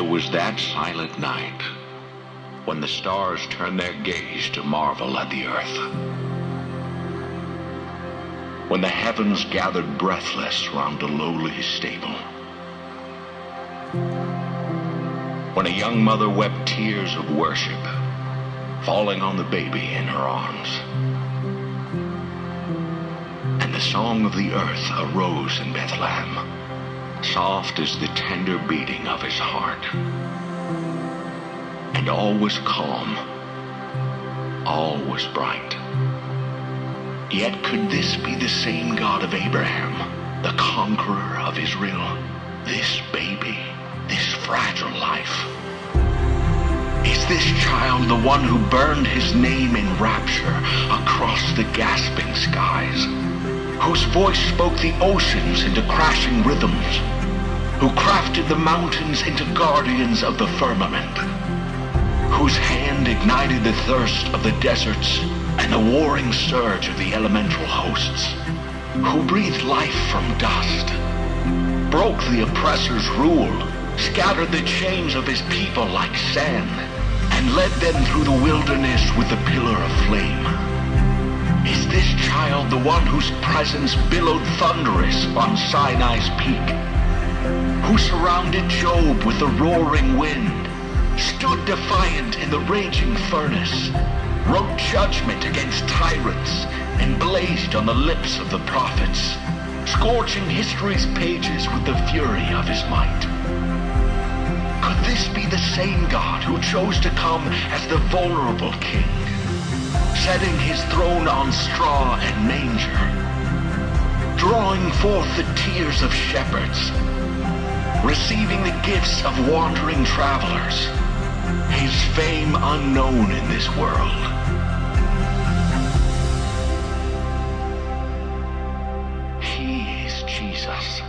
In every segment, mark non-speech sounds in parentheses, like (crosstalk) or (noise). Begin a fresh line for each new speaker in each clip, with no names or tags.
It was that silent night when the stars turned their gaze to marvel at the earth. When the heavens gathered breathless round a lowly stable. When a young mother wept tears of worship, falling on the baby in her arms. And the song of the earth arose in Bethlehem soft as the tender beating of his heart. And all was calm, all was bright. Yet could this be the same God of Abraham, the conqueror of Israel? This baby, this fragile life? Is this child the one who burned his name in rapture across the gasping skies? Whose voice spoke the oceans into crashing rhythms, who crafted the mountains into guardians of the firmament, whose hand ignited the thirst of the deserts and the warring surge of the elemental hosts, who breathed life from dust, broke the oppressor's rule, scattered the chains of his people like sand, and led them through the wilderness with a pillar of flame. Is this child the one whose presence billowed thunderous on Sinai's peak? Who surrounded Job with the roaring wind, stood defiant in the raging furnace, wrote judgment against tyrants, and blazed on the lips of the prophets, scorching history's pages with the fury of his might? Could this be the same God who chose to come as the vulnerable king? Setting his throne on straw and manger, drawing forth the tears of shepherds, receiving the gifts of wandering travelers, his fame unknown in this world. He is Jesus,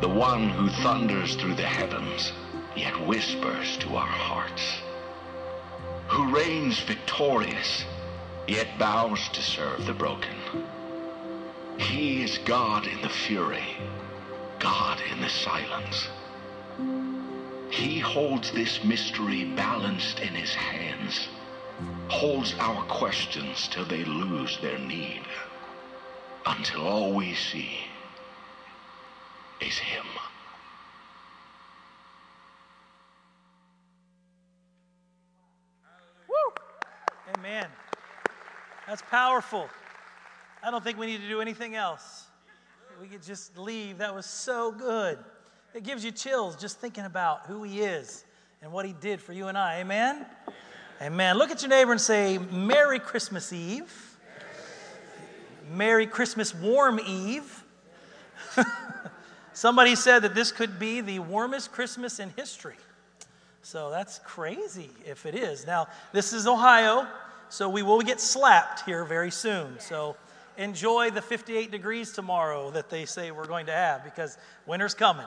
the one who thunders through the heavens, yet whispers to our hearts who reigns victorious, yet bows to serve the broken. He is God in the fury, God in the silence. He holds this mystery balanced in his hands, holds our questions till they lose their need, until all we see is him.
Amen. That's powerful. I don't think we need to do anything else. We could just leave. That was so good. It gives you chills just thinking about who He is and what He did for you and I. Amen? Amen. Look at your neighbor and say, Merry Christmas Eve. Merry Christmas Warm Eve. (laughs) Somebody said that this could be the warmest Christmas in history. So that's crazy if it is. Now, this is Ohio. So we will get slapped here very soon. So enjoy the 58 degrees tomorrow that they say we're going to have because winter's coming.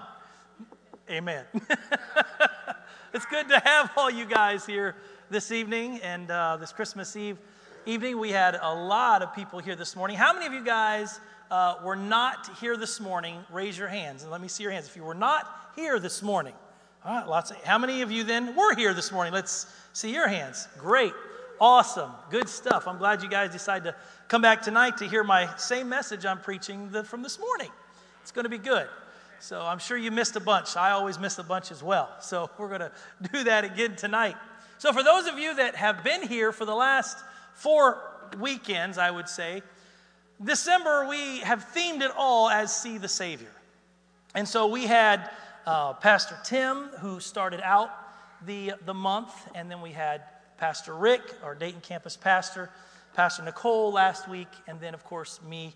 Amen. (laughs) it's good to have all you guys here this evening and uh, this Christmas Eve evening. We had a lot of people here this morning. How many of you guys uh, were not here this morning? Raise your hands and let me see your hands. If you were not here this morning, all right, lots. Of, how many of you then were here this morning? Let's see your hands. Great. Awesome. Good stuff. I'm glad you guys decided to come back tonight to hear my same message I'm preaching the, from this morning. It's going to be good. So I'm sure you missed a bunch. I always miss a bunch as well. So (laughs) we're going to do that again tonight. So for those of you that have been here for the last four weekends, I would say, December we have themed it all as See the Savior. And so we had uh, Pastor Tim who started out the, the month, and then we had Pastor Rick, our Dayton campus pastor, Pastor Nicole last week, and then, of course, me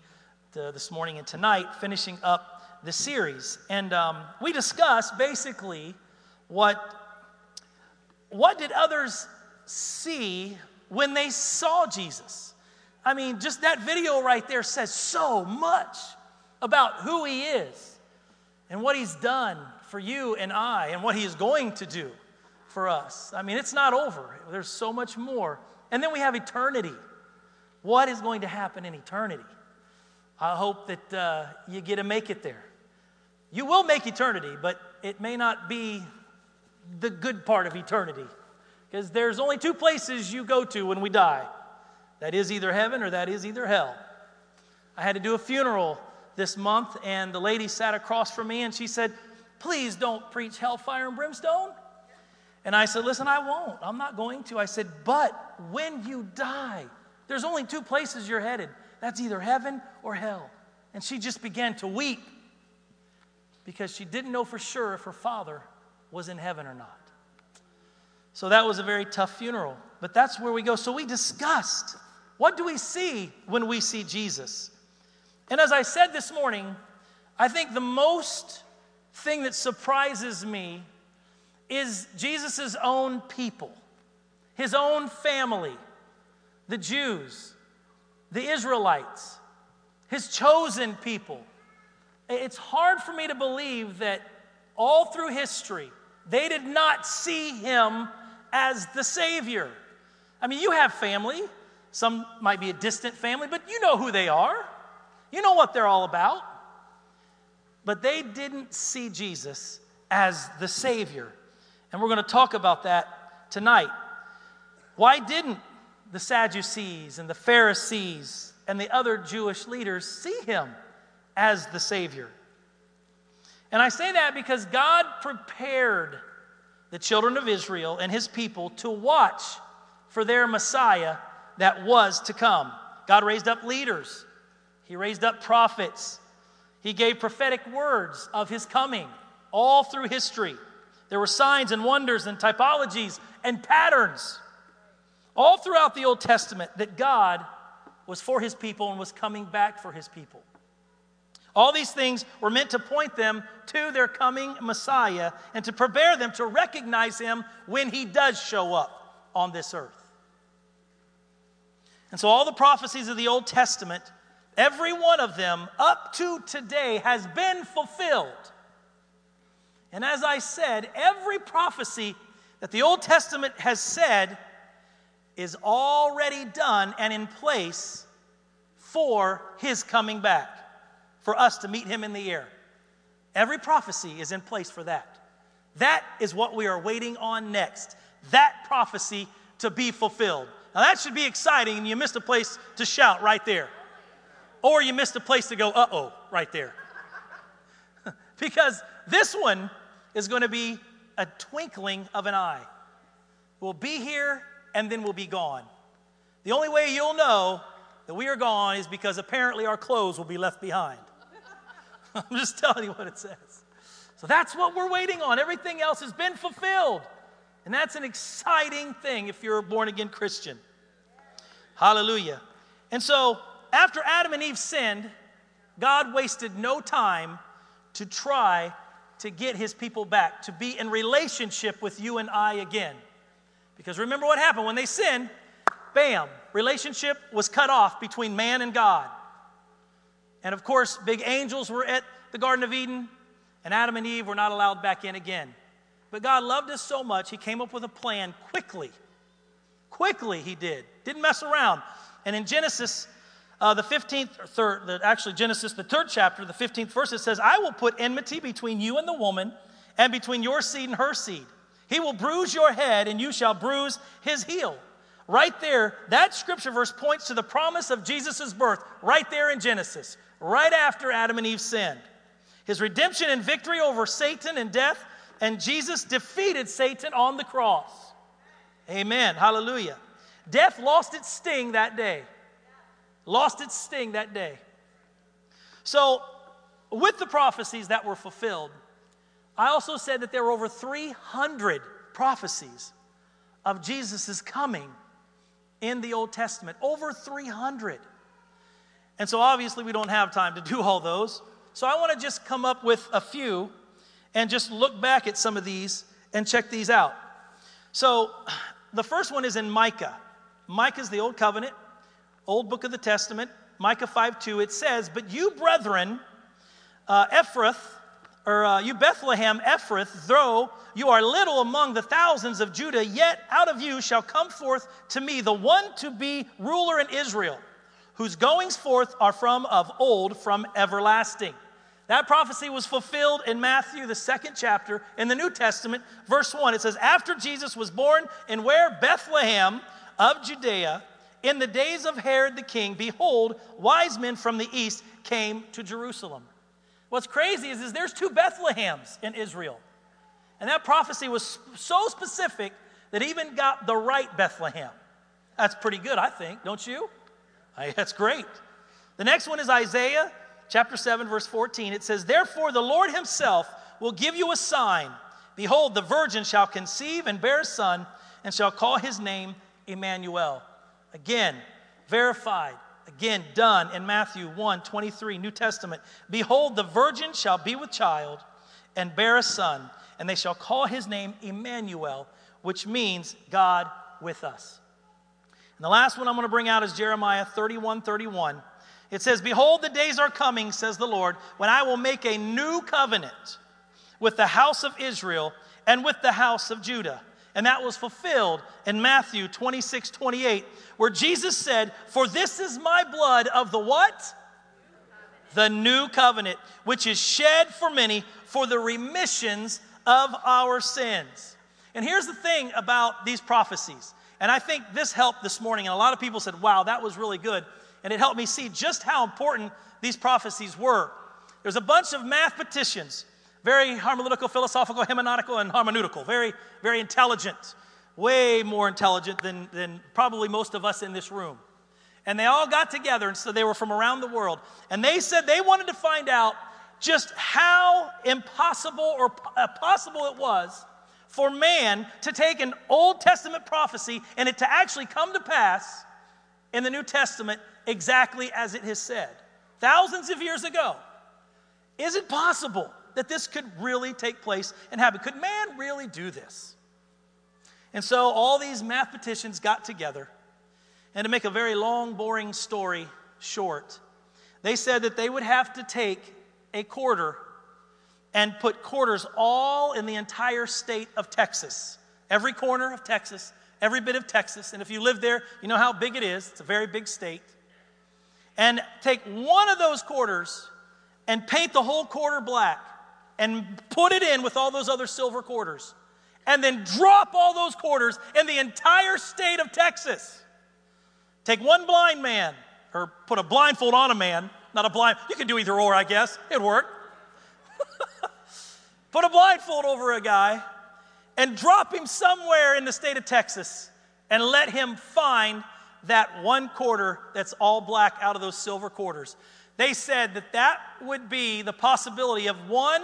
the, this morning and tonight, finishing up the series. And um, we discussed basically what, what did others see when they saw Jesus. I mean, just that video right there says so much about who he is and what he's done for you and I and what he is going to do for us. I mean, it's not over, there's so much more. And then we have eternity. What is going to happen in eternity? I hope that uh, you get to make it there. You will make eternity, but it may not be the good part of eternity. Because there's only two places you go to when we die that is either heaven or that is either hell. I had to do a funeral this month, and the lady sat across from me and she said, Please don't preach hellfire and brimstone. And I said, Listen, I won't. I'm not going to. I said, But when you die, there's only two places you're headed that's either heaven or hell. And she just began to weep because she didn't know for sure if her father was in heaven or not. So that was a very tough funeral. But that's where we go. So we discussed what do we see when we see Jesus? And as I said this morning, I think the most thing that surprises me is Jesus' own people, his own family, the Jews, the Israelites, his chosen people. It's hard for me to believe that all through history, they did not see him as the Savior. I mean, you have family. Some might be a distant family, but you know who they are. You know what they're all about. But they didn't see Jesus as the Savior. And we're going to talk about that tonight. Why didn't the Sadducees and the Pharisees and the other Jewish leaders see him as the Savior? And I say that because God prepared the children of Israel and his people to watch for their Messiah that was to come. God raised up leaders, he raised up prophets, he gave prophetic words of his coming all through history. There were signs and wonders and typologies and patterns all throughout the Old Testament that God was for his people and was coming back for his people. All these things were meant to point them to their coming Messiah and to prepare them to recognize him when he does show up on this earth. And so, all the prophecies of the Old Testament, every one of them up to today has been fulfilled. And as I said, every prophecy that the Old Testament has said is already done and in place for his coming back for us to meet him in the air. Every prophecy is in place for that. That is what we are waiting on next. That prophecy to be fulfilled. Now, that should be exciting, and you missed a place to shout right there. Or you missed a place to go, uh oh, right there. (laughs) because this one is going to be a twinkling of an eye. We'll be here and then we'll be gone. The only way you'll know that we are gone is because apparently our clothes will be left behind. (laughs) I'm just telling you what it says. So that's what we're waiting on. Everything else has been fulfilled. And that's an exciting thing if you're a born again Christian. Hallelujah. And so, after Adam and Eve sinned, God wasted no time to try to get his people back, to be in relationship with you and I again. Because remember what happened when they sinned, bam, relationship was cut off between man and God. And of course, big angels were at the Garden of Eden, and Adam and Eve were not allowed back in again. But God loved us so much, He came up with a plan quickly. Quickly, He did. Didn't mess around. And in Genesis, uh, the 15th, or third, the, actually, Genesis, the third chapter, the 15th verse, it says, I will put enmity between you and the woman, and between your seed and her seed. He will bruise your head, and you shall bruise his heel. Right there, that scripture verse points to the promise of Jesus' birth, right there in Genesis right after Adam and Eve sinned. His redemption and victory over Satan and death, and Jesus defeated Satan on the cross. Amen. Hallelujah. Death lost its sting that day. Lost its sting that day. So, with the prophecies that were fulfilled, I also said that there were over 300 prophecies of Jesus' coming in the Old Testament. Over 300. And so obviously we don't have time to do all those. So I want to just come up with a few and just look back at some of these and check these out. So the first one is in Micah. Micah is the Old Covenant, Old Book of the Testament, Micah 5 2. It says, But you, brethren, uh, Ephrath, or uh, you, Bethlehem, Ephrath, though you are little among the thousands of Judah, yet out of you shall come forth to me the one to be ruler in Israel whose goings forth are from of old, from everlasting. That prophecy was fulfilled in Matthew, the second chapter, in the New Testament, verse 1. It says, After Jesus was born in where? Bethlehem of Judea, in the days of Herod the king, behold, wise men from the east came to Jerusalem. What's crazy is, is there's two Bethlehems in Israel. And that prophecy was so specific that even got the right Bethlehem. That's pretty good, I think, don't you? That's great. The next one is Isaiah chapter 7, verse 14. It says, Therefore, the Lord himself will give you a sign. Behold, the virgin shall conceive and bear a son, and shall call his name Emmanuel. Again, verified. Again, done in Matthew 1 23, New Testament. Behold, the virgin shall be with child and bear a son, and they shall call his name Emmanuel, which means God with us. And the last one I'm going to bring out is Jeremiah 31 31. It says, Behold, the days are coming, says the Lord, when I will make a new covenant with the house of Israel and with the house of Judah. And that was fulfilled in Matthew 26 28, where Jesus said, For this is my blood of the what? The new covenant, which is shed for many for the remissions of our sins. And here's the thing about these prophecies and I think this helped this morning. And a lot of people said, wow, that was really good. And it helped me see just how important these prophecies were. There's a bunch of mathematicians, very hermeneutical, philosophical, hermeneutical, and hermeneutical, very, very intelligent, way more intelligent than, than probably most of us in this room. And they all got together, and so they were from around the world. And they said they wanted to find out just how impossible or uh, possible it was for man to take an Old Testament prophecy and it to actually come to pass in the New Testament exactly as it has said, thousands of years ago. Is it possible that this could really take place and happen? Could man really do this? And so all these mathematicians got together, and to make a very long, boring story short, they said that they would have to take a quarter and put quarters all in the entire state of Texas. Every corner of Texas, every bit of Texas. And if you live there, you know how big it is. It's a very big state. And take one of those quarters and paint the whole quarter black and put it in with all those other silver quarters. And then drop all those quarters in the entire state of Texas. Take one blind man, or put a blindfold on a man, not a blind, you could do either or, I guess. It'd work (laughs) put a blindfold over a guy, and drop him somewhere in the state of Texas and let him find that one quarter that's all black out of those silver quarters. They said that that would be the possibility of one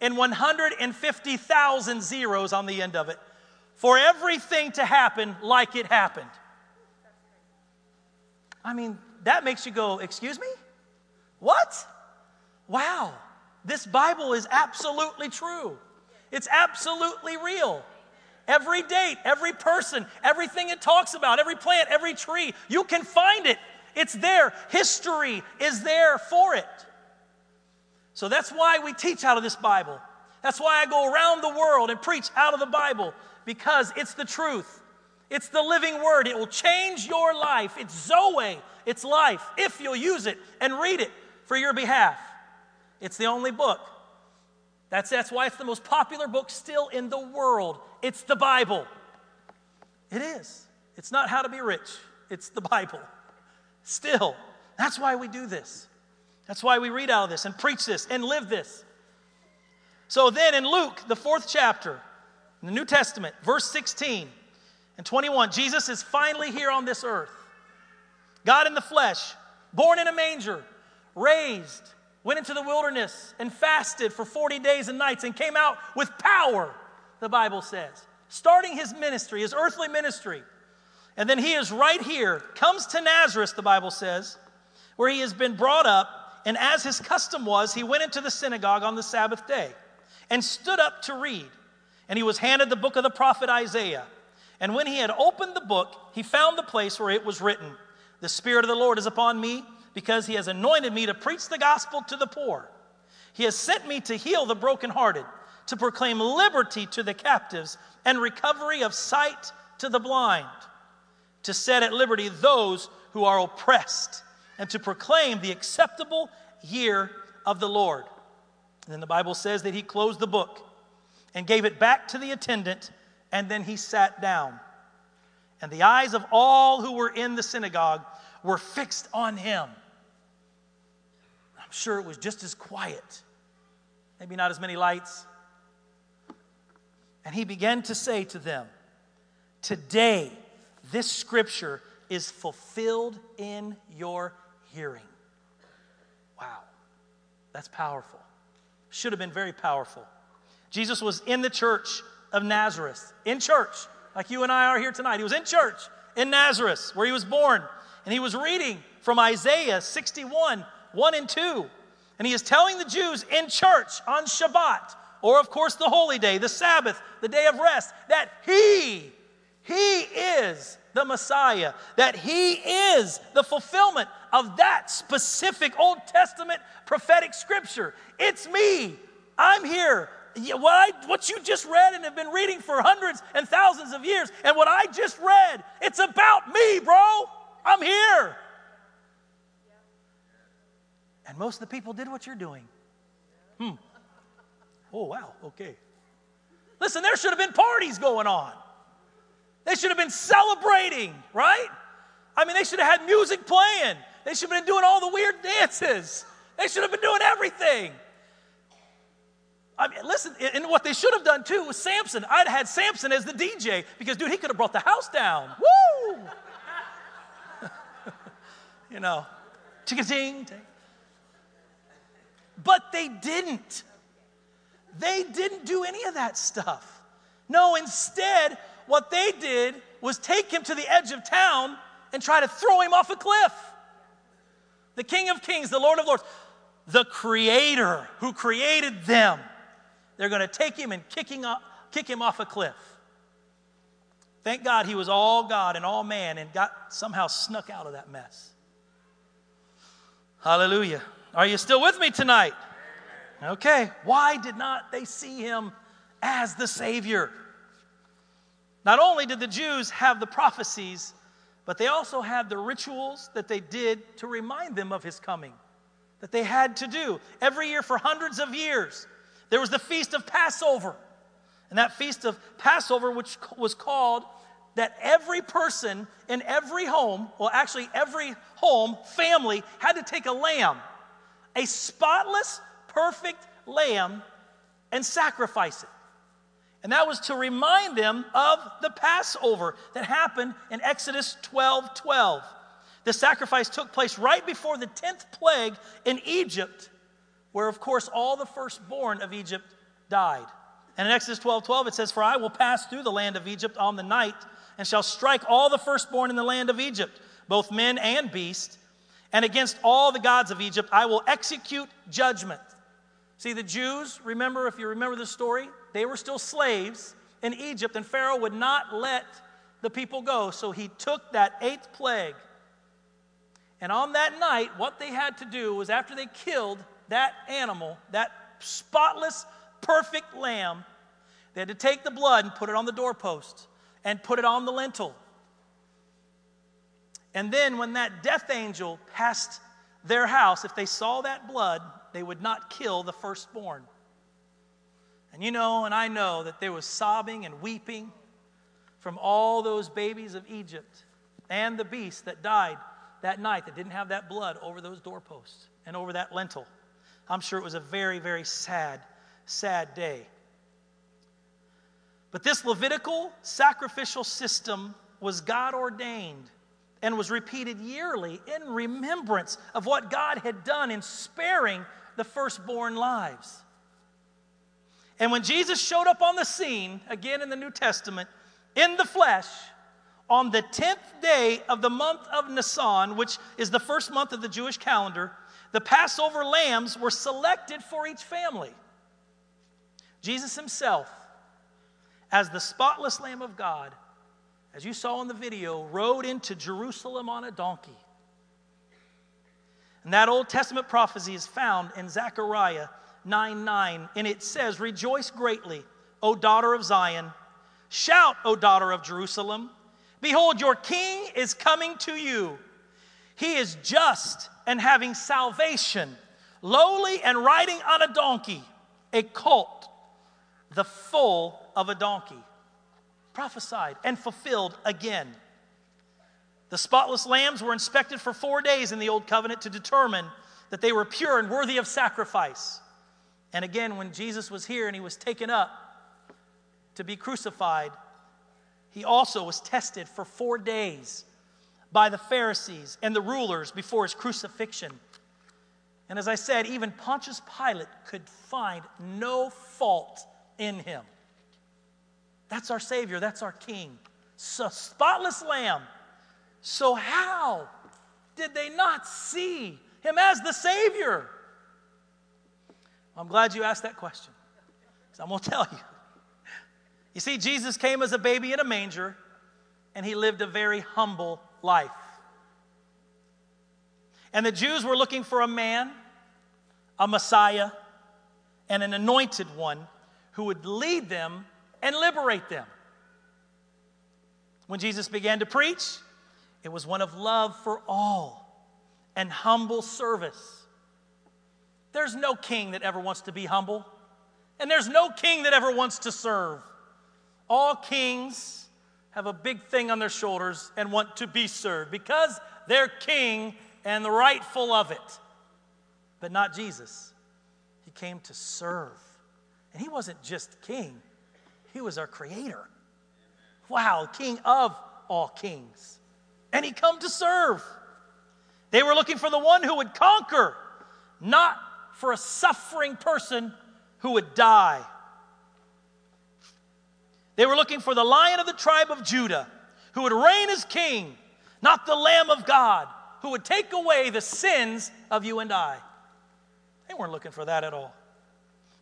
in 150,000 zeros on the end of it for everything to happen like it happened. I mean, that makes you go, Excuse me? What? Wow. This Bible is absolutely true. It's absolutely real. Every date, every person, everything it talks about, every plant, every tree, you can find it. It's there. History is there for it. So that's why we teach out of this Bible. That's why I go around the world and preach out of the Bible because it's the truth. It's the living word. It will change your life. It's Zoe. It's life if you'll use it and read it for your behalf. It's the only book. That's, that's why it's the most popular book still in the world. It's the Bible. It is. It's not how to be rich, it's the Bible. Still. That's why we do this. That's why we read out of this and preach this and live this. So then in Luke, the fourth chapter, in the New Testament, verse 16 and 21, Jesus is finally here on this earth. God in the flesh, born in a manger, raised, went into the wilderness and fasted for 40 days and nights and came out with power, the Bible says, starting his ministry, his earthly ministry. And then he is right here, comes to Nazareth, the Bible says, where he has been brought up. And as his custom was, he went into the synagogue on the Sabbath day and stood up to read. And he was handed the book of the prophet Isaiah. And when he had opened the book, he found the place where it was written The Spirit of the Lord is upon me because he has anointed me to preach the gospel to the poor. He has sent me to heal the brokenhearted, to proclaim liberty to the captives and recovery of sight to the blind, to set at liberty those who are oppressed, and to proclaim the acceptable year of the Lord. And then the Bible says that he closed the book and gave it back to the attendant, and then he sat down. And the eyes of all who were in the synagogue were fixed on him. I'm sure it was just as quiet, maybe not as many lights. And he began to say to them, Today, this scripture is fulfilled in your hearing. Wow, that's powerful. Should have been very powerful. Jesus was in the church of Nazareth, in church, like you and I are here tonight. He was in church in Nazareth, where he was born, and he was reading from Isaiah 61 1 and 2. And he is telling the Jews in church on Shabbat, or of course the holy day, the Sabbath, the day of rest, that he, he is the Messiah, that he is the fulfillment of that specific Old Testament prophetic scripture. It's me. I'm here. What, I, what you just read and have been reading for hundreds and thousands of years, and what I just read, it's about me, bro. I'm here. And most of the people did what you're doing. Hmm. Oh, wow. Okay. Listen, there should have been parties going on. They should have been celebrating, right? I mean, they should have had music playing. They should have been doing all the weird dances. They should have been doing everything. I mean, listen, and what they should have done too was Samson. I'd had Samson as the DJ because, dude, he could have brought the house down. Woo! (laughs) you know, chicka ting. But they didn't. They didn't do any of that stuff. No, instead, what they did was take him to the edge of town and try to throw him off a cliff. The King of Kings, the Lord of Lords, the Creator who created them, they're going to take him and kick him, up, kick him off a cliff. Thank God he was all God and all man and got somehow snuck out of that mess. Hallelujah. Are you still with me tonight? Okay. Why did not they see him as the Savior? Not only did the Jews have the prophecies, but they also had the rituals that they did to remind them of his coming, that they had to do every year for hundreds of years. There was the feast of Passover. And that feast of Passover, which was called that every person in every home, well, actually, every home, family, had to take a lamb, a spotless, perfect lamb, and sacrifice it. And that was to remind them of the Passover that happened in Exodus 12 12. The sacrifice took place right before the 10th plague in Egypt, where, of course, all the firstborn of Egypt died. And in Exodus 12 12, it says, For I will pass through the land of Egypt on the night, and shall strike all the firstborn in the land of Egypt, both men and beast, and against all the gods of Egypt I will execute judgment. See, the Jews, remember, if you remember the story, they were still slaves in Egypt, and Pharaoh would not let the people go. So he took that eighth plague. And on that night, what they had to do was after they killed that animal, that spotless, perfect lamb, they had to take the blood and put it on the doorpost and put it on the lintel. And then when that death angel passed their house, if they saw that blood, they would not kill the firstborn. And you know, and I know that there was sobbing and weeping from all those babies of Egypt and the beasts that died that night that didn't have that blood over those doorposts and over that lintel. I'm sure it was a very, very sad, sad day. But this Levitical sacrificial system was God ordained and was repeated yearly in remembrance of what God had done in sparing the firstborn lives. And when Jesus showed up on the scene, again in the New Testament, in the flesh, on the 10th day of the month of Nisan, which is the first month of the Jewish calendar, the Passover lambs were selected for each family. Jesus himself, as the spotless Lamb of God, as you saw in the video, rode into Jerusalem on a donkey. And that Old Testament prophecy is found in Zechariah 9 9, and it says, Rejoice greatly, O daughter of Zion. Shout, O daughter of Jerusalem. Behold, your king is coming to you. He is just and having salvation, lowly and riding on a donkey, a colt, the foal of a donkey. Prophesied and fulfilled again. The spotless lambs were inspected for four days in the Old Covenant to determine that they were pure and worthy of sacrifice. And again, when Jesus was here and he was taken up to be crucified, he also was tested for four days by the Pharisees and the rulers before his crucifixion. And as I said, even Pontius Pilate could find no fault in him. That's our Savior, that's our King. So, spotless Lamb. So, how did they not see him as the Savior? I'm glad you asked that question. So I'm going (laughs) to tell you. You see, Jesus came as a baby in a manger, and he lived a very humble life. And the Jews were looking for a man, a Messiah, and an anointed one who would lead them and liberate them. When Jesus began to preach, it was one of love for all and humble service. There's no king that ever wants to be humble, and there's no king that ever wants to serve. All kings have a big thing on their shoulders and want to be served because they're king and the rightful of it. But not Jesus. He came to serve. And he wasn't just king, he was our creator. Wow, king of all kings. And he come to serve. They were looking for the one who would conquer, not for a suffering person who would die. They were looking for the lion of the tribe of Judah who would reign as king, not the Lamb of God who would take away the sins of you and I. They weren't looking for that at all.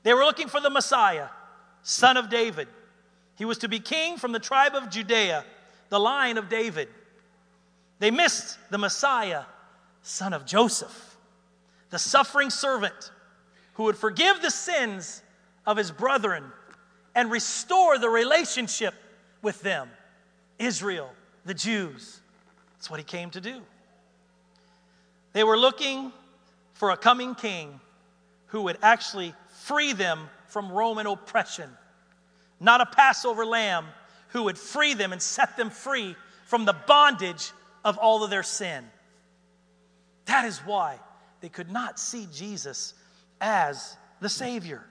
They were looking for the Messiah, son of David. He was to be king from the tribe of Judea, the line of David. They missed the Messiah, son of Joseph the suffering servant who would forgive the sins of his brethren and restore the relationship with them Israel, the Jews. That's what he came to do. They were looking for a coming king who would actually free them from Roman oppression, not a Passover lamb who would free them and set them free from the bondage of all of their sin. That is why they could not see Jesus as the Savior.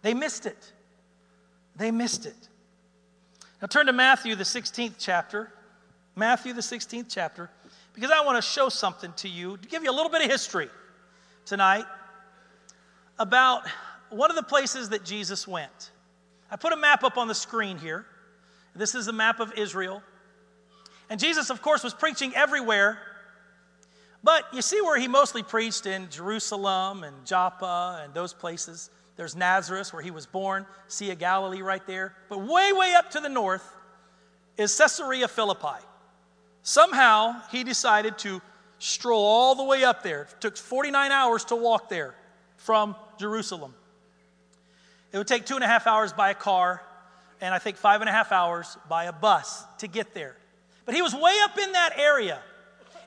They missed it. They missed it. Now turn to Matthew, the 16th chapter. Matthew, the 16th chapter, because I want to show something to you, to give you a little bit of history tonight about one of the places that Jesus went. I put a map up on the screen here. This is the map of Israel. And Jesus, of course, was preaching everywhere but you see where he mostly preached in Jerusalem and Joppa and those places. There's Nazareth, where he was born, Sea of Galilee right there. But way, way up to the north is Caesarea Philippi. Somehow he decided to stroll all the way up there. It took 49 hours to walk there from Jerusalem. It would take two and a half hours by a car, and I think five and a half hours by a bus to get there. But he was way up in that area.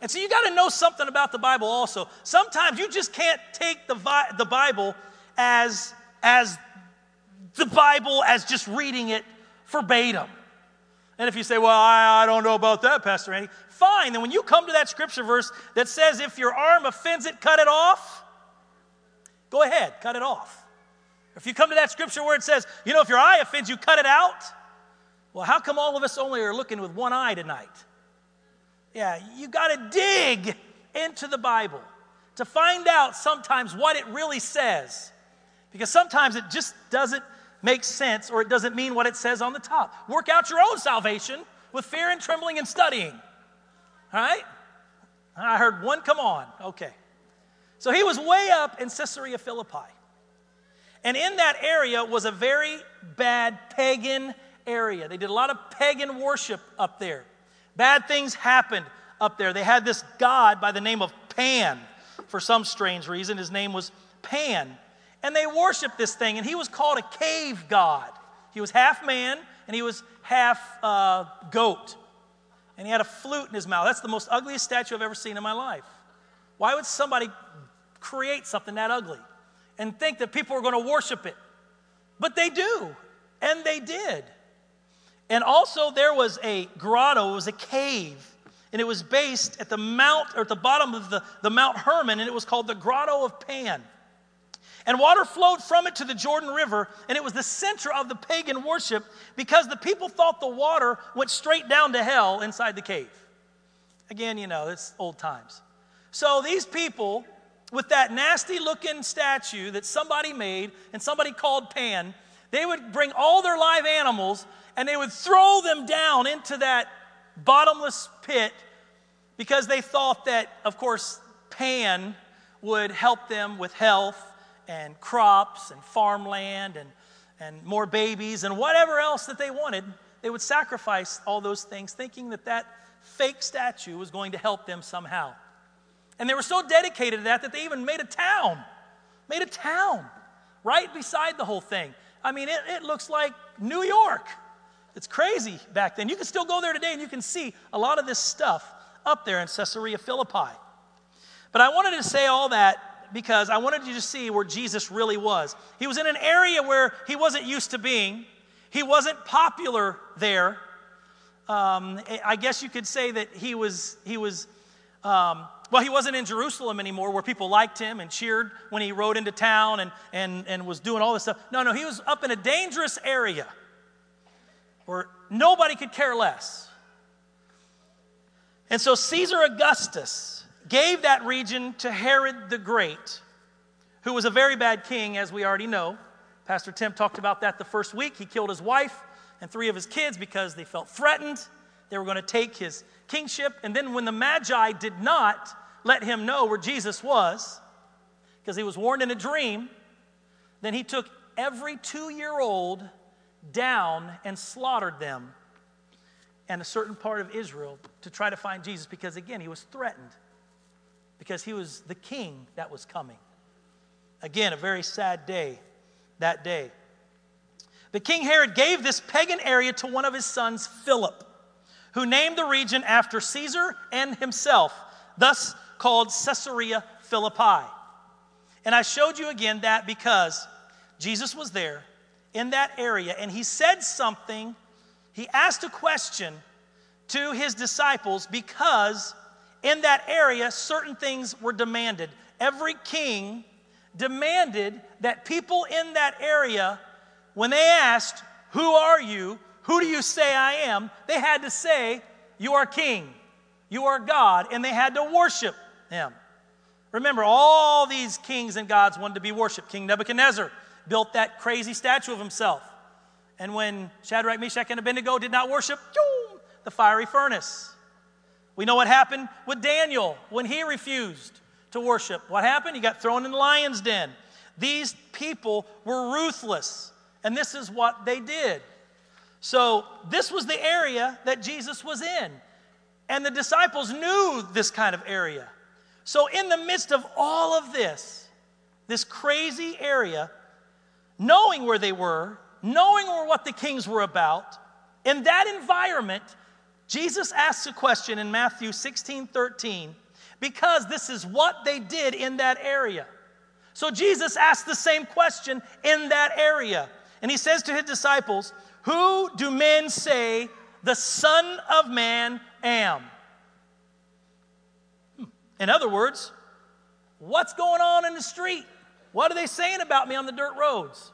And so you got to know something about the Bible also. Sometimes you just can't take the, the Bible as, as the Bible as just reading it verbatim. And if you say, well, I, I don't know about that, Pastor Andy, fine. Then when you come to that scripture verse that says, if your arm offends it, cut it off, go ahead, cut it off. If you come to that scripture where it says, you know, if your eye offends you, cut it out, well, how come all of us only are looking with one eye tonight? Yeah, you got to dig into the Bible to find out sometimes what it really says. Because sometimes it just doesn't make sense or it doesn't mean what it says on the top. Work out your own salvation with fear and trembling and studying. All right? I heard one come on. Okay. So he was way up in Caesarea Philippi. And in that area was a very bad pagan area. They did a lot of pagan worship up there. Bad things happened up there. They had this god by the name of Pan. For some strange reason, his name was Pan. And they worshiped this thing, and he was called a cave god. He was half man and he was half uh, goat. And he had a flute in his mouth. That's the most ugliest statue I've ever seen in my life. Why would somebody create something that ugly? and think that people are going to worship it. But they do, and they did. And also, there was a grotto, it was a cave, and it was based at the mount, or at the bottom of the, the Mount Hermon, and it was called the Grotto of Pan. And water flowed from it to the Jordan River, and it was the center of the pagan worship because the people thought the water went straight down to hell inside the cave. Again, you know, it's old times. So these people, with that nasty looking statue that somebody made and somebody called Pan, they would bring all their live animals and they would throw them down into that bottomless pit because they thought that, of course, Pan would help them with health and crops and farmland and, and more babies and whatever else that they wanted. They would sacrifice all those things, thinking that that fake statue was going to help them somehow. And they were so dedicated to that that they even made a town, made a town right beside the whole thing. I mean, it, it looks like New York. It's crazy back then. You can still go there today and you can see a lot of this stuff up there in Caesarea Philippi. But I wanted to say all that because I wanted you to see where Jesus really was. He was in an area where he wasn't used to being, he wasn't popular there. Um, I guess you could say that he was, he was um, well, he wasn't in Jerusalem anymore where people liked him and cheered when he rode into town and, and, and was doing all this stuff. No, no, he was up in a dangerous area where nobody could care less. And so Caesar Augustus, gave that region to Herod the Great, who was a very bad king, as we already know. Pastor Tim talked about that the first week. He killed his wife and three of his kids because they felt threatened. They were going to take his kingship. And then, when the Magi did not let him know where Jesus was, because he was warned in a dream, then he took every two year old down and slaughtered them and a certain part of Israel to try to find Jesus because, again, he was threatened because he was the king that was coming. Again, a very sad day that day. But King Herod gave this pagan area to one of his sons, Philip, who named the region after Caesar and himself, thus called Caesarea Philippi. And I showed you again that because Jesus was there in that area and he said something, he asked a question to his disciples because in that area, certain things were demanded. Every king demanded that people in that area, when they asked, Who are you? Who do you say I am? They had to say, You are king, you are God, and they had to worship him. Remember, all these kings and gods wanted to be worshiped. King Nebuchadnezzar built that crazy statue of himself. And when Shadrach, Meshach, and Abednego did not worship, the fiery furnace. We know what happened with Daniel when he refused to worship. What happened? He got thrown in the lion's den. These people were ruthless, and this is what they did. So, this was the area that Jesus was in, and the disciples knew this kind of area. So, in the midst of all of this, this crazy area, knowing where they were, knowing what the kings were about, in that environment, Jesus asks a question in Matthew 16 13 because this is what they did in that area. So Jesus asks the same question in that area. And he says to his disciples, Who do men say the Son of Man am? Hmm. In other words, what's going on in the street? What are they saying about me on the dirt roads?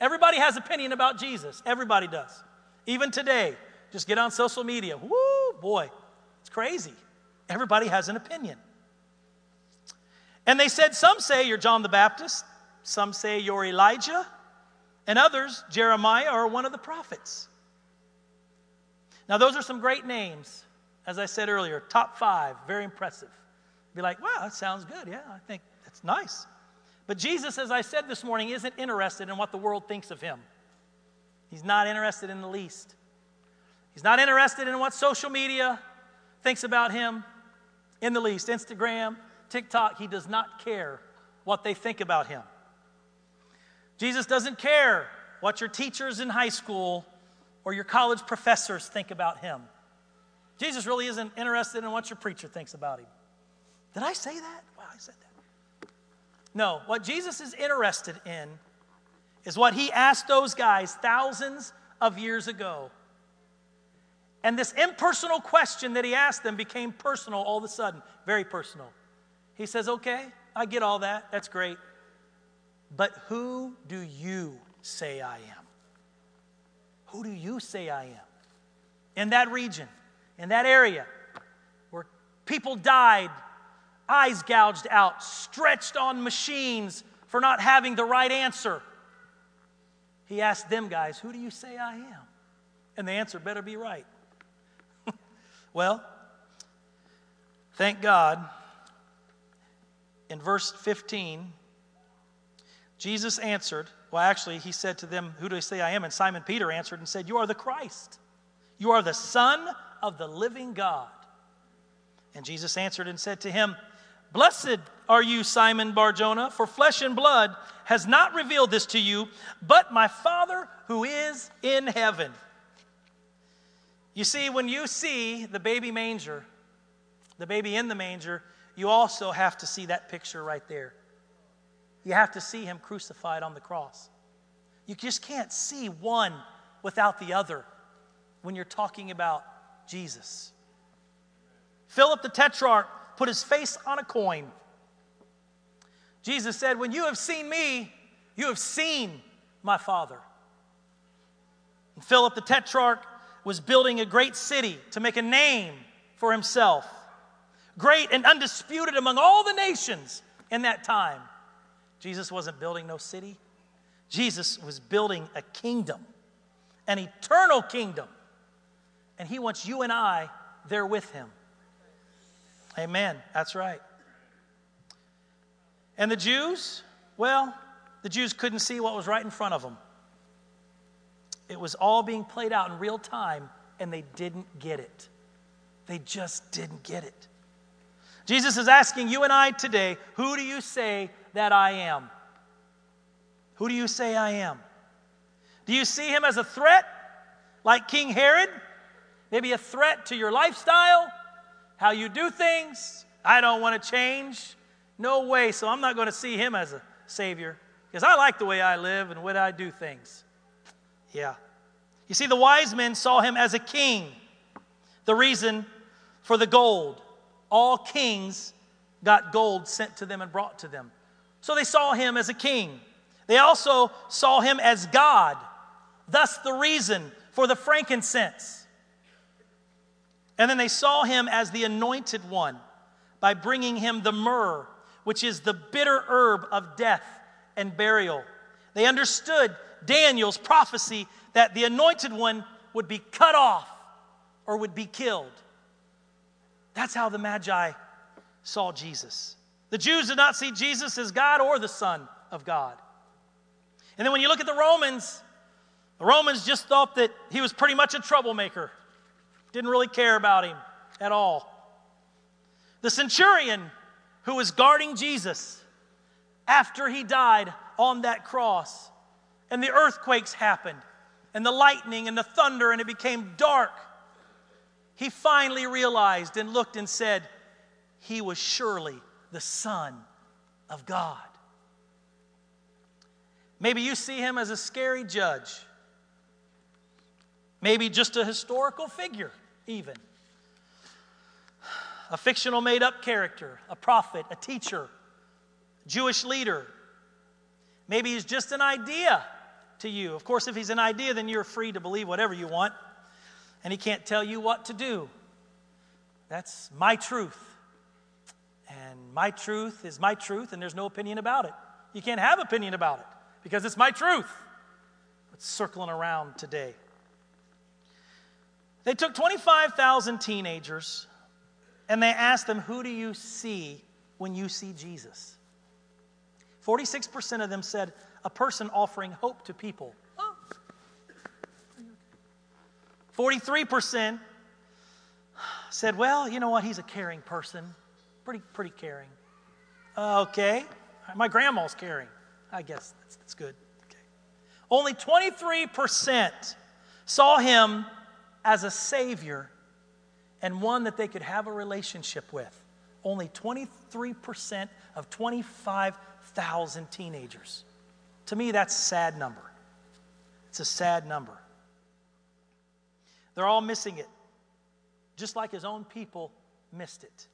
Everybody has opinion about Jesus. Everybody does. Even today, just get on social media. Woo, boy, it's crazy. Everybody has an opinion. And they said, Some say you're John the Baptist, some say you're Elijah, and others, Jeremiah or one of the prophets. Now, those are some great names, as I said earlier, top five, very impressive. Be like, wow, that sounds good. Yeah, I think that's nice. But Jesus, as I said this morning, isn't interested in what the world thinks of him. He's not interested in the least. He's not interested in what social media thinks about him in the least. Instagram, TikTok, he does not care what they think about him. Jesus doesn't care what your teachers in high school or your college professors think about him. Jesus really isn't interested in what your preacher thinks about him. Did I say that? Wow, I said that. No, what Jesus is interested in is what he asked those guys thousands of years ago. And this impersonal question that he asked them became personal all of a sudden, very personal. He says, Okay, I get all that. That's great. But who do you say I am? Who do you say I am? In that region, in that area where people died, eyes gouged out, stretched on machines for not having the right answer. He asked them guys, Who do you say I am? And the answer better be right. (laughs) well, thank God. In verse 15, Jesus answered, well, actually, he said to them, Who do I say I am? And Simon Peter answered and said, You are the Christ. You are the Son of the living God. And Jesus answered and said to him, Blessed are you, Simon Barjona, for flesh and blood has not revealed this to you, but my Father who is in heaven. You see, when you see the baby manger, the baby in the manger, you also have to see that picture right there. You have to see him crucified on the cross. You just can't see one without the other when you're talking about Jesus. Philip the Tetrarch put his face on a coin. Jesus said, When you have seen me, you have seen my Father. And Philip the Tetrarch was building a great city to make a name for himself, great and undisputed among all the nations in that time. Jesus wasn't building no city, Jesus was building a kingdom, an eternal kingdom. And he wants you and I there with him. Amen. That's right. And the Jews, well, the Jews couldn't see what was right in front of them. It was all being played out in real time, and they didn't get it. They just didn't get it. Jesus is asking you and I today, who do you say that I am? Who do you say I am? Do you see him as a threat, like King Herod? Maybe a threat to your lifestyle? How you do things. I don't want to change. No way. So I'm not going to see him as a savior because I like the way I live and what I do things. Yeah. You see, the wise men saw him as a king. The reason for the gold. All kings got gold sent to them and brought to them. So they saw him as a king. They also saw him as God. Thus, the reason for the frankincense. And then they saw him as the anointed one by bringing him the myrrh, which is the bitter herb of death and burial. They understood Daniel's prophecy that the anointed one would be cut off or would be killed. That's how the Magi saw Jesus. The Jews did not see Jesus as God or the Son of God. And then when you look at the Romans, the Romans just thought that he was pretty much a troublemaker. Didn't really care about him at all. The centurion who was guarding Jesus after he died on that cross, and the earthquakes happened, and the lightning and the thunder, and it became dark. He finally realized and looked and said, He was surely the Son of God. Maybe you see him as a scary judge, maybe just a historical figure even. A fictional made up character, a prophet, a teacher, Jewish leader. Maybe he's just an idea to you. Of course, if he's an idea, then you're free to believe whatever you want, and he can't tell you what to do. That's my truth. And my truth is my truth, and there's no opinion about it. You can't have opinion about it because it's my truth. It's circling around today. They took 25,000 teenagers and they asked them, Who do you see when you see Jesus? 46% of them said, A person offering hope to people. 43% said, Well, you know what? He's a caring person. Pretty, pretty caring. okay. My grandma's caring. I guess that's, that's good. Okay. Only 23% saw him as a Savior and one that they could have a relationship with. only 23% of 25,000 teenagers. To me, that's a sad number. It's a sad number. They're all missing it, just like his own people missed it.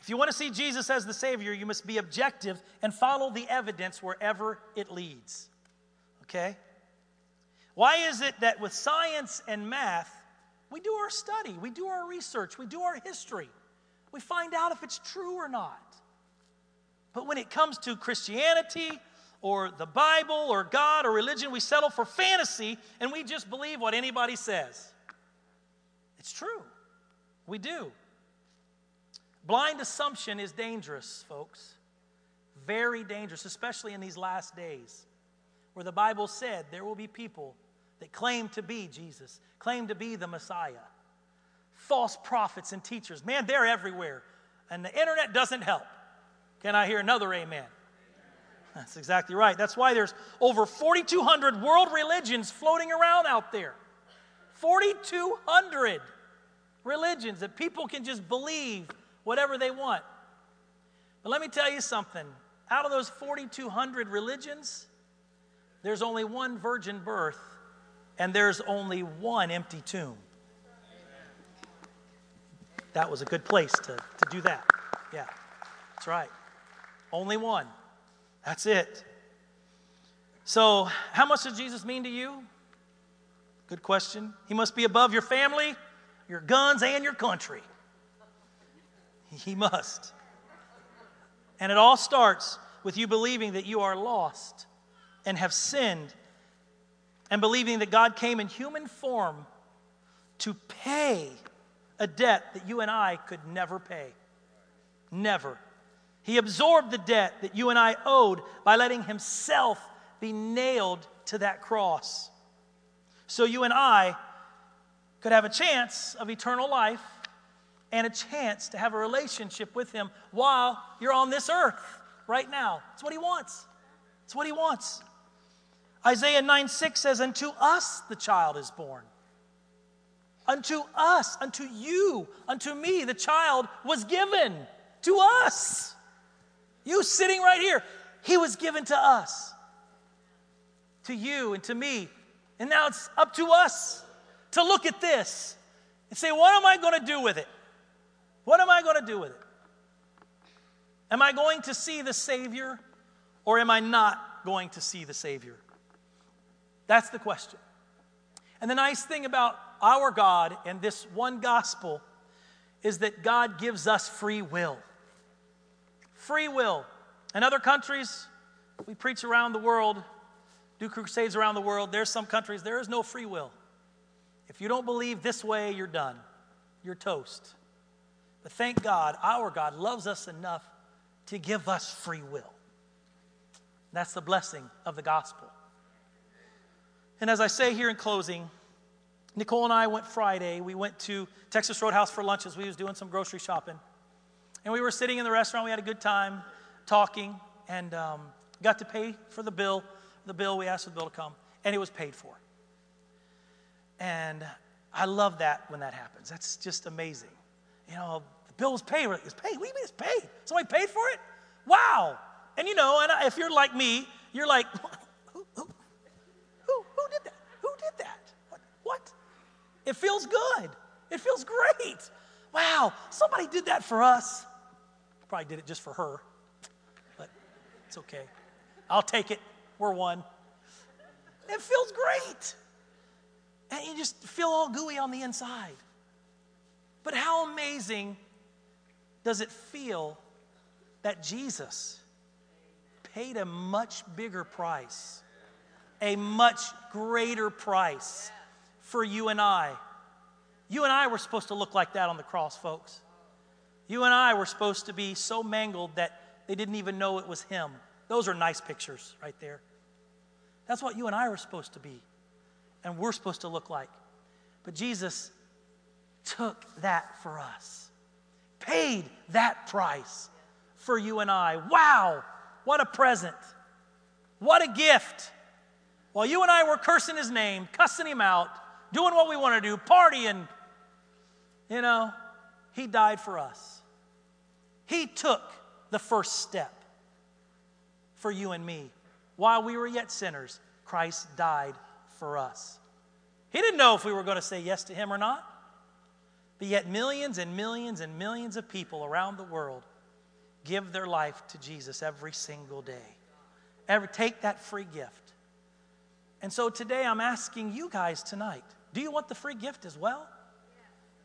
If you want to see Jesus as the Savior, you must be objective and follow the evidence wherever it leads. Okay? Why is it that with science and math, we do our study, we do our research, we do our history, we find out if it's true or not? But when it comes to Christianity or the Bible or God or religion, we settle for fantasy and we just believe what anybody says. It's true. We do. Blind assumption is dangerous, folks. Very dangerous, especially in these last days, where the Bible said there will be people that claim to be Jesus, claim to be the Messiah. False prophets and teachers. Man, they're everywhere. And the internet doesn't help. Can I hear another amen? That's exactly right. That's why there's over 4,200 world religions floating around out there. 4,200 religions that people can just believe whatever they want. But let me tell you something out of those 4,200 religions, there's only one virgin birth and there's only one empty tomb. That was a good place to, to do that. Yeah, that's right. Only one. That's it. So, how much does Jesus mean to you? Good question. He must be above your family, your guns, and your country. He must. And it all starts with you believing that you are lost and have sinned, and believing that God came in human form to pay a debt that you and I could never pay. Never. He absorbed the debt that you and I owed by letting Himself be nailed to that cross. So you and I could have a chance of eternal life and a chance to have a relationship with Him while you're on this earth right now. It's what He wants. It's what He wants. Isaiah 9 6 says, Unto us the child is born. Unto us, unto you, unto me, the child was given to us. You sitting right here, he was given to us, to you and to me. And now it's up to us to look at this and say, what am I going to do with it? What am I going to do with it? Am I going to see the Savior or am I not going to see the Savior? That's the question. And the nice thing about our God and this one gospel is that God gives us free will free will. In other countries, we preach around the world, do crusades around the world. There's some countries, there is no free will. If you don't believe this way, you're done. You're toast. But thank God, our God loves us enough to give us free will. That's the blessing of the gospel. And as I say here in closing, Nicole and I went Friday. We went to Texas Roadhouse for lunch as we was doing some grocery shopping. And we were sitting in the restaurant. We had a good time talking and um, got to pay for the bill. The bill, we asked for the bill to come, and it was paid for. And I love that when that happens. That's just amazing. You know, the bill was paid. It's paid. What do you mean it's paid? Somebody paid for it? Wow. And you know, and if you're like me, you're like, (laughs) who, who, who, who did that? Who did that? What? what? It feels good. It feels great. Wow, somebody did that for us. Probably did it just for her, but it's okay. I'll take it. We're one. It feels great. And you just feel all gooey on the inside. But how amazing does it feel that Jesus paid a much bigger price, a much greater price for you and I? You and I were supposed to look like that on the cross, folks. You and I were supposed to be so mangled that they didn't even know it was him. Those are nice pictures right there. That's what you and I were supposed to be, and we're supposed to look like. But Jesus took that for us, paid that price for you and I. Wow, what a present! What a gift! While you and I were cursing his name, cussing him out, doing what we want to do, partying, you know, he died for us. He took the first step for you and me. While we were yet sinners, Christ died for us. He didn't know if we were going to say yes to him or not. But yet, millions and millions and millions of people around the world give their life to Jesus every single day. Ever take that free gift. And so today I'm asking you guys tonight do you want the free gift as well?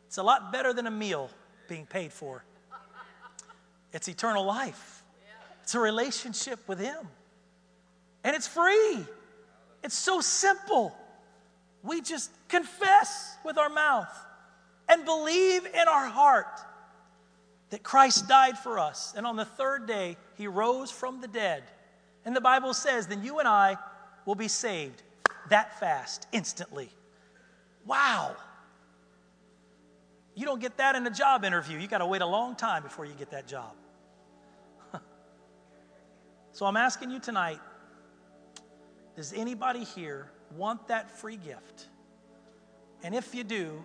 It's a lot better than a meal being paid for. It's eternal life, it's a relationship with Him. And it's free. It's so simple. We just confess with our mouth and believe in our heart that Christ died for us. And on the third day, He rose from the dead. And the Bible says, then you and I will be saved that fast, instantly. Wow. You don't get that in a job interview. You got to wait a long time before you get that job. (laughs) so I'm asking you tonight does anybody here want that free gift? And if you do,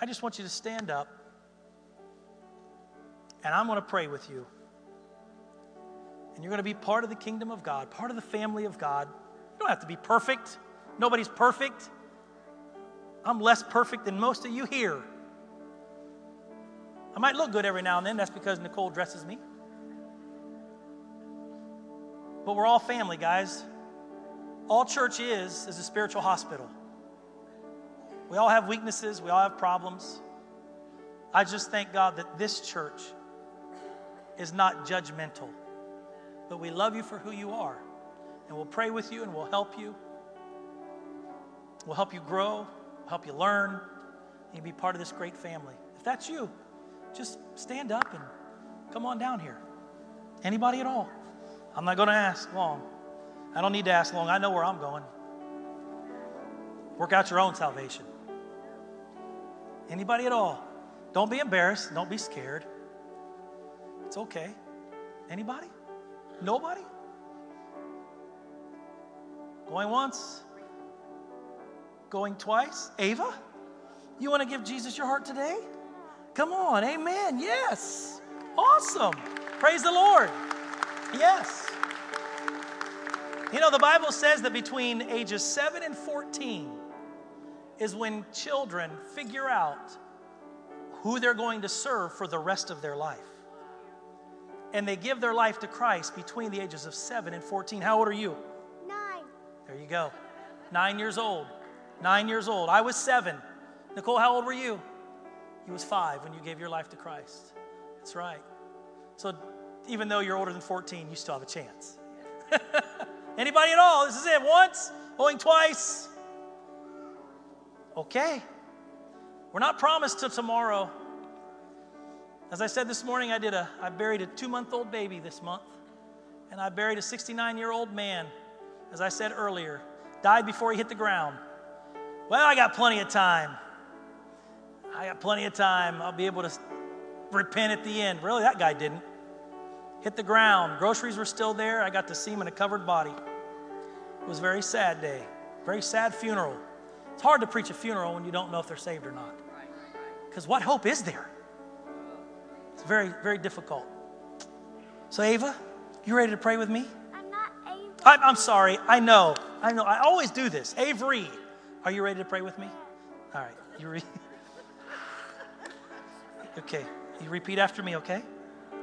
I just want you to stand up and I'm going to pray with you. And you're going to be part of the kingdom of God, part of the family of God. You don't have to be perfect. Nobody's perfect. I'm less perfect than most of you here. I might look good every now and then. That's because Nicole dresses me. But we're all family, guys. All church is is a spiritual hospital. We all have weaknesses, we all have problems. I just thank God that this church is not judgmental, but we love you for who you are. And we'll pray with you and we'll help you. We'll help you grow, help you learn, and be part of this great family. If that's you, just stand up and come on down here. Anybody at all? I'm not going to ask long. I don't need to ask long. I know where I'm going. Work out your own salvation. Anybody at all? Don't be embarrassed. Don't be scared. It's okay. Anybody? Nobody? Going once? Going twice? Ava? You want to give Jesus your heart today? Come on, amen. Yes. Awesome. Praise the Lord. Yes. You know, the Bible says that between ages 7 and 14 is when children figure out who they're going to serve for the rest of their life. And they give their life to Christ between the ages of 7 and 14. How old are you?
Nine.
There you go. Nine years old. Nine years old. I was seven. Nicole, how old were you? You was five when you gave your life to Christ. That's right. So even though you're older than 14, you still have a chance. (laughs) Anybody at all? This is it. Once, going twice. Okay. We're not promised till tomorrow. As I said this morning, I did a I buried a two month old baby this month, and I buried a 69 year old man. As I said earlier, died before he hit the ground. Well, I got plenty of time. I got plenty of time. I'll be able to repent at the end. Really, that guy didn't. Hit the ground. Groceries were still there. I got to see him in a covered body. It was a very sad day, very sad funeral. It's hard to preach a funeral when you don't know if they're saved or not. Because what hope is there? It's very, very difficult. So, Ava, you ready to pray with me?
I'm not Ava.
I'm, I'm sorry. I know. I know. I always do this. Avery, are you ready to pray with me? All right. You re- (laughs) okay. You repeat after me, okay?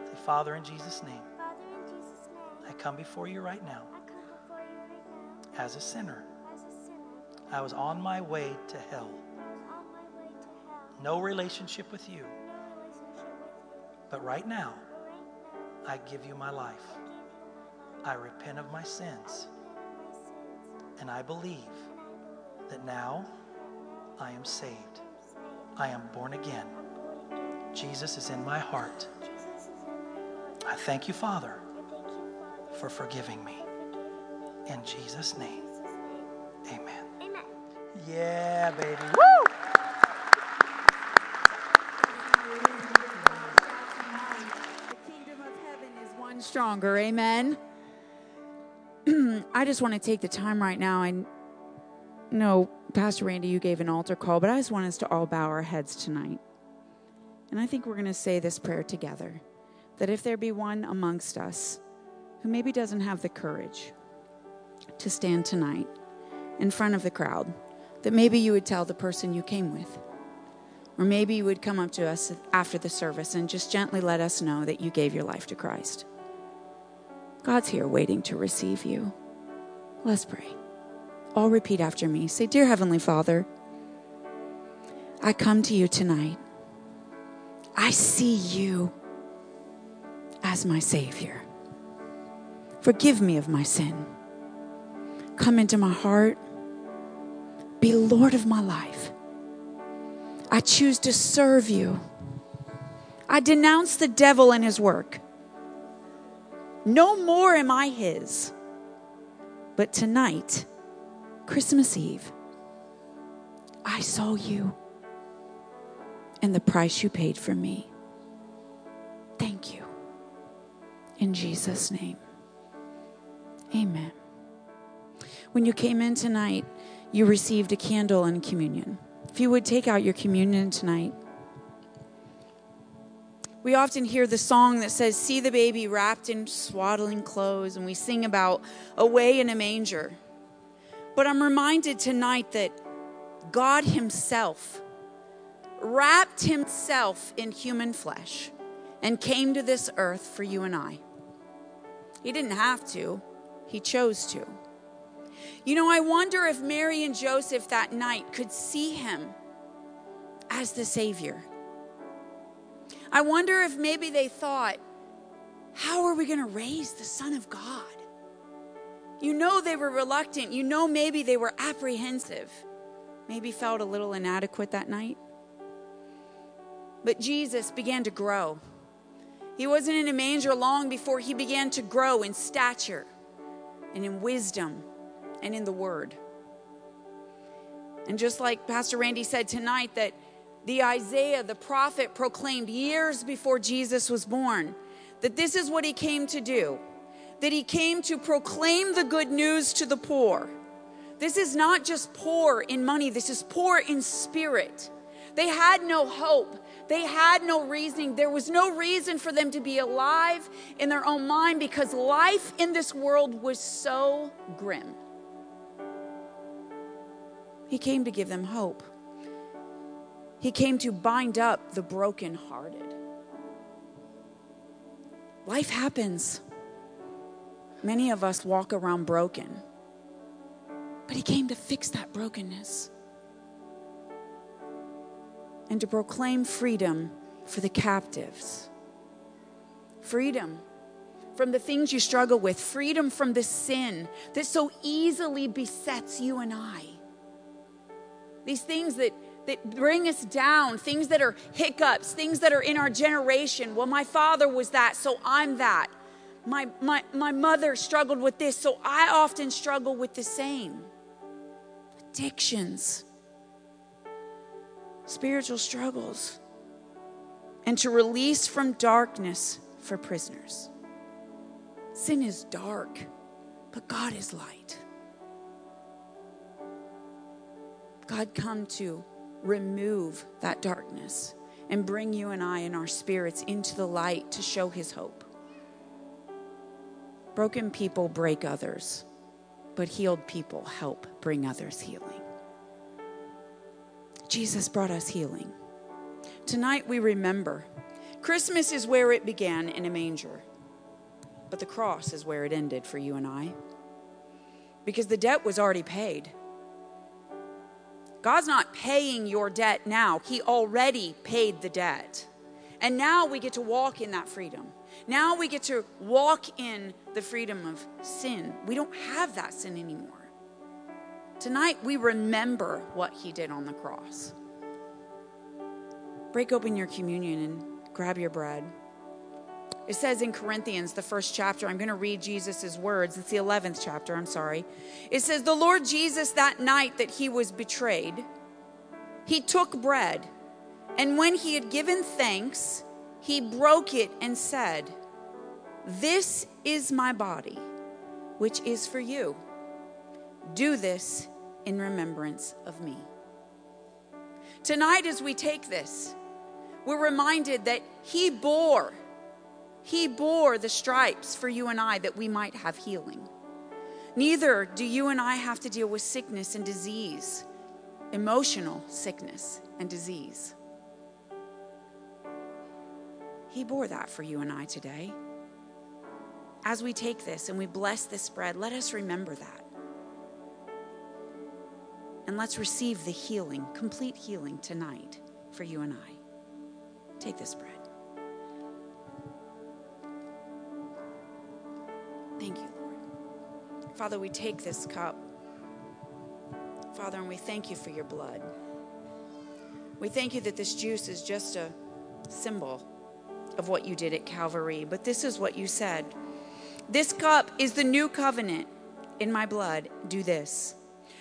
Say, Father, in Jesus' name,
Father, in Jesus' name,
I come before you right now
I come before you right now
as a sinner.
as a sinner.
I was on my way to hell.
I was on my way to hell.
No relationship with you.
No relationship with you.
But right now,
right now,
I give you my life.
I give you my life.
I repent of my sins.
Of my sins.
And I believe
And I believe
that now I am saved.
I'm saved.
I am born again.
I'm born again.
Jesus is in my heart.
Jesus is in my heart.
I thank you, Father,
I thank you, Father,
for forgiving me.
for forgiving me.
In Jesus' name,
In Jesus' name.
amen.
Amen.
Yeah, baby. Woo!
The kingdom of heaven is one stronger. Amen. (clears throat) I just want to take the time right now. I know, Pastor Randy, you gave an altar call, but I just want us to all bow our heads tonight. And I think we're going to say this prayer together that if there be one amongst us who maybe doesn't have the courage to stand tonight in front of the crowd, that maybe you would tell the person you came with. Or maybe you would come up to us after the service and just gently let us know that you gave your life to Christ. God's here waiting to receive you. Let's pray. All repeat after me. Say, Dear Heavenly Father, I come to you tonight. I see you as my Savior. Forgive me of my sin. Come into my heart. Be Lord of my life. I choose to serve you. I denounce the devil and his work. No more am I his. But tonight, Christmas Eve, I saw you and the price you paid for me. Thank you. In Jesus' name, amen. When you came in tonight, you received a candle and communion. If you would take out your communion tonight. We often hear the song that says, See the baby wrapped in swaddling clothes, and we sing about away in a manger. But I'm reminded tonight that God Himself wrapped Himself in human flesh and came to this earth for you and I. He didn't have to, He chose to. You know, I wonder if Mary and Joseph that night could see Him as the Savior. I wonder if maybe they thought, how are we going to raise the Son of God? You know, they were reluctant. You know, maybe they were apprehensive. Maybe felt a little inadequate that night. But Jesus began to grow. He wasn't in a manger long before he began to grow in stature and in wisdom and in the word. And just like Pastor Randy said tonight, that the Isaiah, the prophet, proclaimed years before Jesus was born that this is what he came to do that he came to proclaim the good news to the poor. This is not just poor in money, this is poor in spirit. They had no hope. They had no reasoning. There was no reason for them to be alive in their own mind because life in this world was so grim. He came to give them hope. He came to bind up the brokenhearted. Life happens. Many of us walk around broken, but He came to fix that brokenness and to proclaim freedom for the captives. Freedom from the things you struggle with, freedom from the sin that so easily besets you and I. These things that that bring us down, things that are hiccups, things that are in our generation. Well, my father was that, so I'm that. My, my, my mother struggled with this, so I often struggle with the same. Addictions, spiritual struggles, and to release from darkness for prisoners. Sin is dark, but God is light. God come to remove that darkness and bring you and I and our spirits into the light to show his hope. Broken people break others, but healed people help bring others healing. Jesus brought us healing. Tonight we remember Christmas is where it began in a manger, but the cross is where it ended for you and I. Because the debt was already paid. God's not paying your debt now, He already paid the debt. And now we get to walk in that freedom. Now we get to walk in the freedom of sin. We don't have that sin anymore. Tonight we remember what He did on the cross. Break open your communion and grab your bread. It says in Corinthians, the first chapter, I'm going to read Jesus' words. It's the 11th chapter, I'm sorry. It says, The Lord Jesus, that night that he was betrayed, he took bread, and when he had given thanks, he broke it and said, This is my body, which is for you. Do this in remembrance of me. Tonight, as we take this, we're reminded that he bore He bore the stripes for you and I that we might have healing. Neither do you and I have to deal with sickness and disease, emotional sickness and disease. He bore that for you and I today. As we take this and we bless this bread, let us remember that. And let's receive the healing, complete healing tonight for you and I. Take this bread. Thank you, Lord. Father, we take this cup. Father, and we thank you for your blood. We thank you that this juice is just a symbol of what you did at Calvary, but this is what you said. This cup is the new covenant in my blood. Do this.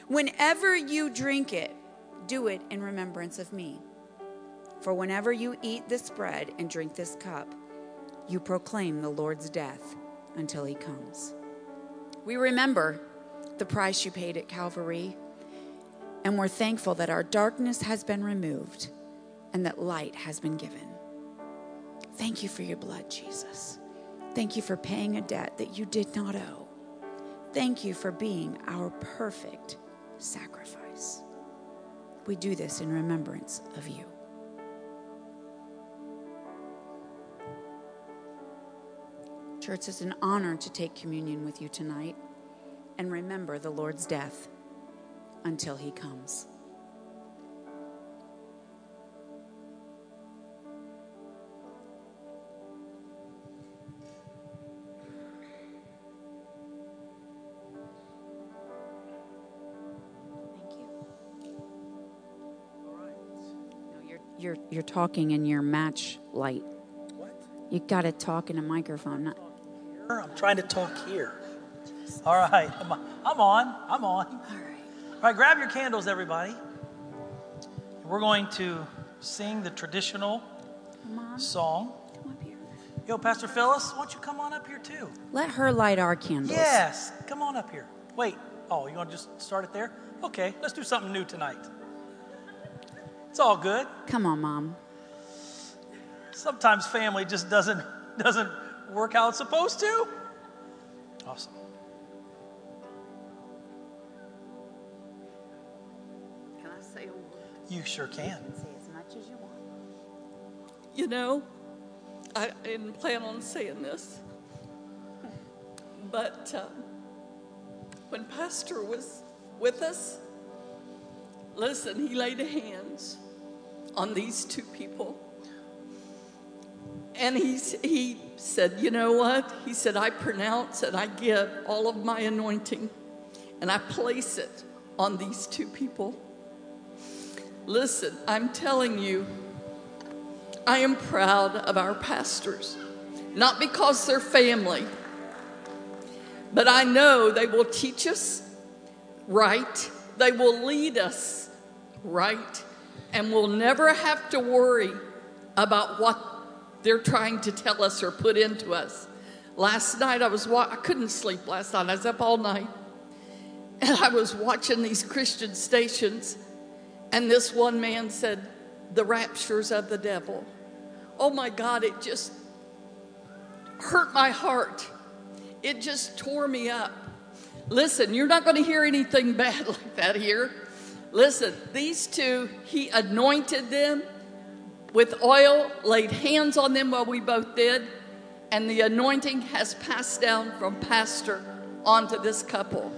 Whenever you drink it, do it in remembrance of me. For whenever you eat this bread and drink this cup, you proclaim the Lord's death until he comes. We remember the price you paid at Calvary, and we're thankful that our darkness has been removed and that light has been given. Thank you for your blood, Jesus. Thank you for paying a debt that you did not owe. Thank you for being our perfect sacrifice. We do this in remembrance of you. Church, it's an honor to take communion with you tonight and remember the Lord's death until he comes. You're, you're, talking in your match light.
What?
You got to talk in a microphone. Not,
I'm trying to talk here. All right. I'm I'm on. I'm on. All right. grab your candles, everybody. We're going to sing the traditional
Mom,
song.
come up here.
Yo, Pastor Phyllis, why don't you come on up here too?
Let her light our candles.
Yes, come on up here. Wait. Oh, you want to just start it there? Okay, let's do something new tonight. It's all good.
Come on, Mom.
Sometimes family just doesn't doesn't work how it's supposed to. Awesome.
Can I say a word?
You sure can.
Say as much as you want.
You know, I didn't plan on saying this, but um, when Pastor was with us, listen, he laid hands on these two people. And he, he said, You know what? He said, I pronounce and I give all of my anointing and I place it on these two people. Listen, I'm telling you, I am proud of our pastors, not because they're family, but I know they will teach us right, they will lead us right, and we'll never have to worry about what they're trying to tell us or put into us. Last night I was wa- I couldn't sleep last night. I was up all night. (laughs) And I was watching these Christian stations and this one man said, "The raptures of the devil." Oh my God, it just hurt my heart. It just tore me up. Listen, you're not going to hear anything (laughs) bad like that here. Listen, these two, he anointed them with oil, laid hands on them while we both did, and the anointing has passed down from pastor onto this couple.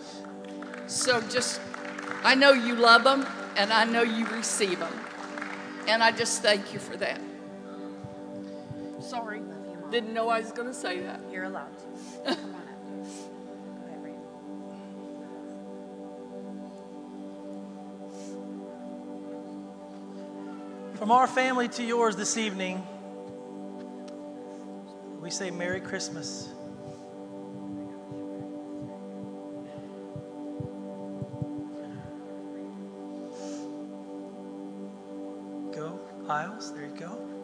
So just, I know you love them, and I know you receive them. And I just thank you for that. Sorry, didn't know I was going to say that.
You're allowed (laughs)
From our family to yours this evening, we say Merry Christmas. Go, aisles, there you go.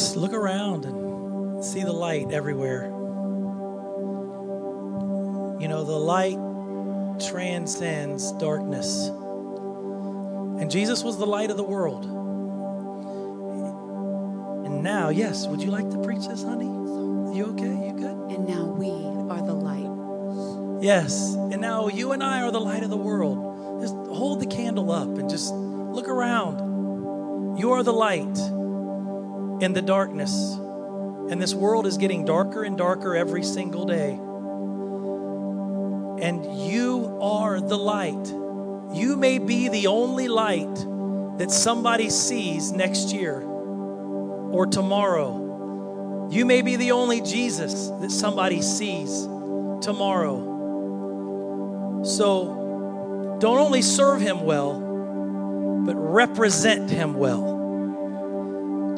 Just look around and see the light everywhere. You know, the light transcends darkness. And Jesus was the light of the world. And now, yes, would you like to preach this, honey? You okay? You good?
And now we are the light.
Yes. And now you and I are the light of the world. Just hold the candle up and just look around. You are the light in the darkness. And this world is getting darker and darker every single day. And you are the light. You may be the only light that somebody sees next year or tomorrow. You may be the only Jesus that somebody sees tomorrow. So don't only serve him well, but represent him well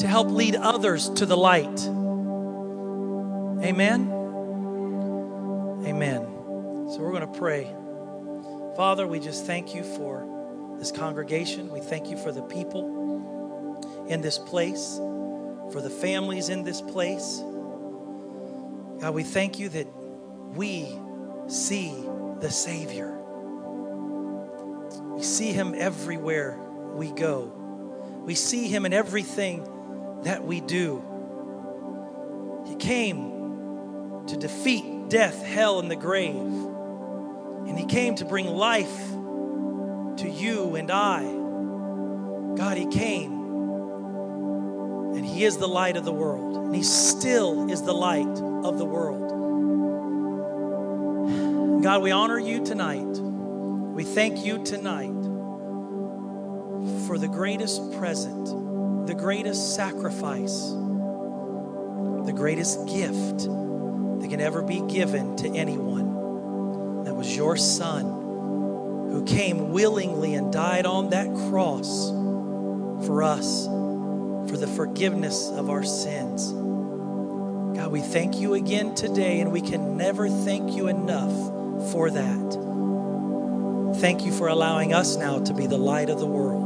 to help lead others to the light. Amen. Amen. So we're going to pray. Father, we just thank you for this congregation. We thank you for the people in this place, for the families in this place. God, we thank you that we see the Savior. We see him everywhere we go. We see him in everything that we do. He came to defeat death, hell, and the grave. And he came to bring life to you and I. God, he came. And he is the light of the world. And he still is the light of the world. God, we honor you tonight. We thank you tonight for the greatest present, the greatest sacrifice, the greatest gift that can ever be given to anyone. That was your son who came willingly and died on that cross for us, for the forgiveness of our sins. God, we thank you again today, and we can never thank you enough for that. Thank you for allowing us now to be the light of the world.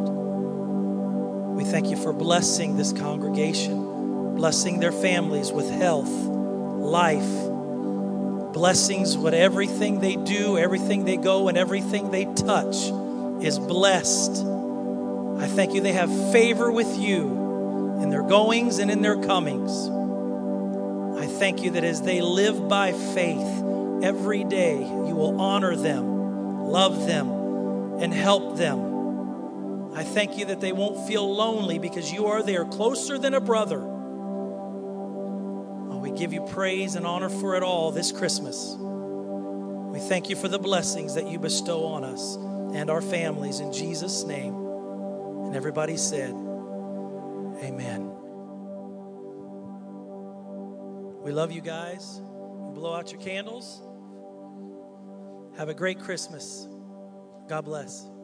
Thank you for blessing this congregation, blessing their families with health, life, blessings with everything they do, everything they go, and everything they touch is blessed. I thank you they have favor with you in their goings and in their comings. I thank you that as they live by faith every day, you will honor them, love them, and help them. I thank you that they won't feel lonely because you are there closer than a brother. Oh, we give you praise and honor for it all this Christmas. We thank you for the blessings that you bestow on us and our families in Jesus' name. And everybody said, Amen. We love you guys. Blow out your candles. Have a great Christmas. God bless.